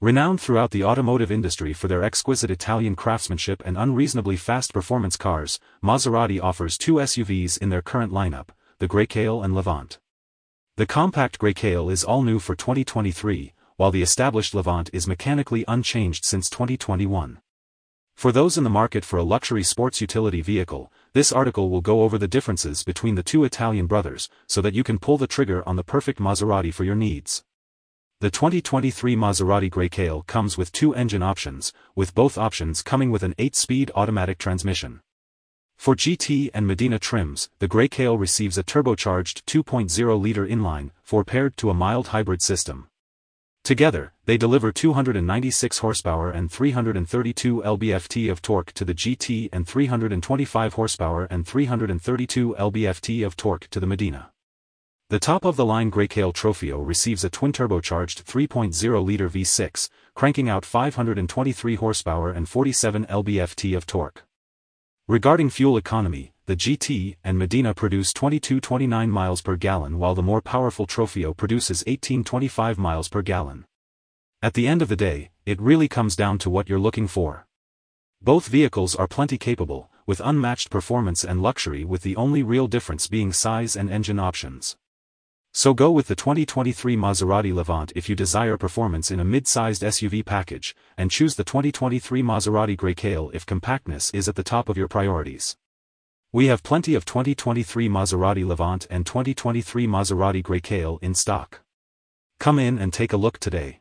Renowned throughout the automotive industry for their exquisite Italian craftsmanship and unreasonably fast performance cars, Maserati offers two SUVs in their current lineup, the Grecale and Levante. The compact Grecale is all new for 2023, while the established Levante is mechanically unchanged since 2021. For those in the market for a luxury sports utility vehicle, this article will go over the differences between the two Italian brothers, so that you can pull the trigger on the perfect Maserati for your needs. The 2023 Maserati Grecale comes with two engine options, with both options coming with an 8-speed automatic transmission. For GT and Modena trims, the Grecale receives a turbocharged 2.0-liter inline, 4 paired to a mild hybrid system. Together, they deliver 296 horsepower and 332 lb-ft of torque to the GT and 325 horsepower and 332 lb-ft of torque to the Modena. The top-of-the-line Grecale Trofeo receives a twin-turbocharged 3.0-liter V6, cranking out 523 horsepower and 47 lb-ft of torque. Regarding fuel economy, the GT and Modena produce 22-29 miles per gallon while the more powerful Trofeo produces 18-25 miles per gallon. At the end of the day, it really comes down to what you're looking for. Both vehicles are plenty capable, with unmatched performance and luxury with the only real difference being size and engine options. So go with the 2023 Maserati Levante if you desire performance in a mid-sized SUV package, and choose the 2023 Maserati Grecale if compactness is at the top of your priorities. We have plenty of 2023 Maserati Levante and 2023 Maserati Grecale in stock. Come in and take a look today.